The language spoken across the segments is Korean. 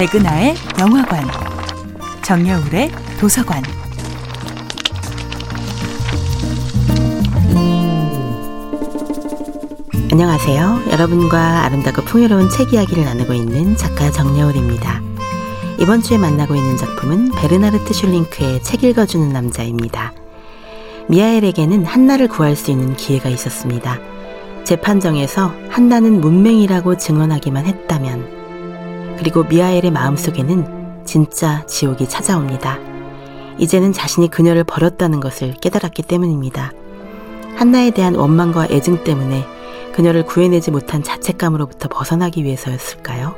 백은하의 영화관, 정여울의 도서관. 안녕하세요. 여러분과 아름답고 풍요로운 책 이야기를 나누고 있는 작가 정여울입니다. 이번 주에 만나고 있는 작품은 베르나르트 슐링크의 책 읽어주는 남자입니다. 미하엘에게는 한나를 구할 수 있는 기회가 있었습니다. 재판정에서 한나는 문맹이라고 증언하기만 했다면, 그리고 미하엘의 마음속에는 진짜 지옥이 찾아옵니다. 이제는 자신이 그녀를 버렸다는 것을 깨달았기 때문입니다. 한나에 대한 원망과 애증 때문에 그녀를 구해내지 못한 자책감으로부터 벗어나기 위해서였을까요?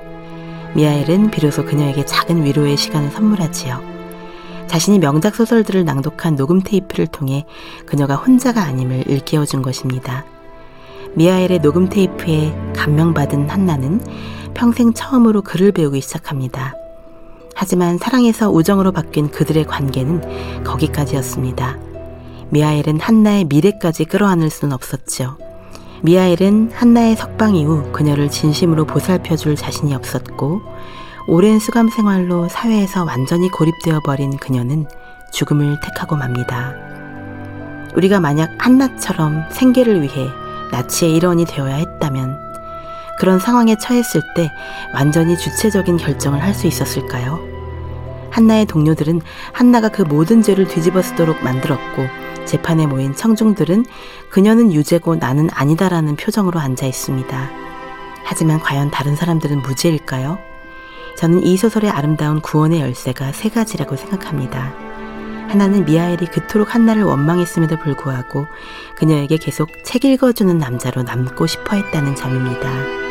미하엘은 비로소 그녀에게 작은 위로의 시간을 선물하지요. 자신이 명작 소설들을 낭독한 녹음 테이프를 통해 그녀가 혼자가 아님을 일깨워준 것입니다. 미하엘의 녹음 테이프에 감명받은 한나는 평생 처음으로 글을 배우기 시작합니다. 하지만 사랑에서 우정으로 바뀐 그들의 관계는 거기까지였습니다. 미하엘은 한나의 미래까지 끌어안을 수는 없었죠. 미하엘은 한나의 석방 이후 그녀를 진심으로 보살펴 줄 자신이 없었고, 오랜 수감 생활로 사회에서 완전히 고립되어 버린 그녀는 죽음을 택하고 맙니다. 우리가 만약 한나처럼 생계를 위해 나치의 일원이 되어야 했다면 그런 상황에 처했을 때 완전히 주체적인 결정을 할 수 있었을까요? 한나의 동료들은 한나가 그 모든 죄를 뒤집어 쓰도록 만들었고 재판에 모인 청중들은 그녀는 유죄고 나는 아니다라는 표정으로 앉아 있습니다. 하지만 과연 다른 사람들은 무죄일까요? 저는 이 소설의 아름다운 구원의 열쇠가 세 가지라고 생각합니다. 하나는 미하엘이 그토록 한나를 원망했음에도 불구하고 그녀에게 계속 책 읽어주는 남자로 남고 싶어 했다는 점입니다.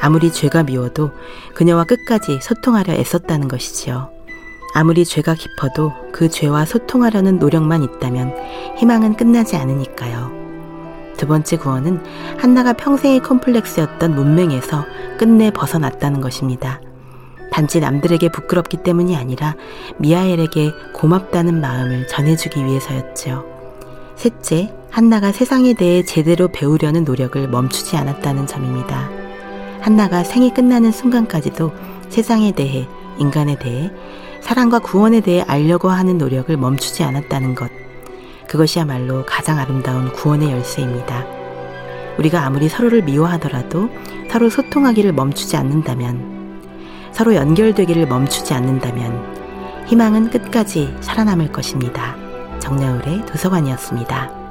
아무리 죄가 미워도 그녀와 끝까지 소통하려 애썼다는 것이지요. 아무리 죄가 깊어도 그 죄와 소통하려는 노력만 있다면 희망은 끝나지 않으니까요. 두 번째 구원은 한나가 평생의 컴플렉스였던 문맹에서 끝내 벗어났다는 것입니다. 단지 남들에게 부끄럽기 때문이 아니라 미하엘에게 고맙다는 마음을 전해주기 위해서였죠. 셋째, 한나가 세상에 대해 제대로 배우려는 노력을 멈추지 않았다는 점입니다. 한나가 생이 끝나는 순간까지도 세상에 대해, 인간에 대해, 사랑과 구원에 대해 알려고 하는 노력을 멈추지 않았다는 것. 그것이야말로 가장 아름다운 구원의 열쇠입니다. 우리가 아무리 서로를 미워하더라도 서로 소통하기를 멈추지 않는다면 서로 연결되기를 멈추지 않는다면 희망은 끝까지 살아남을 것입니다. 정여울의 도서관이었습니다.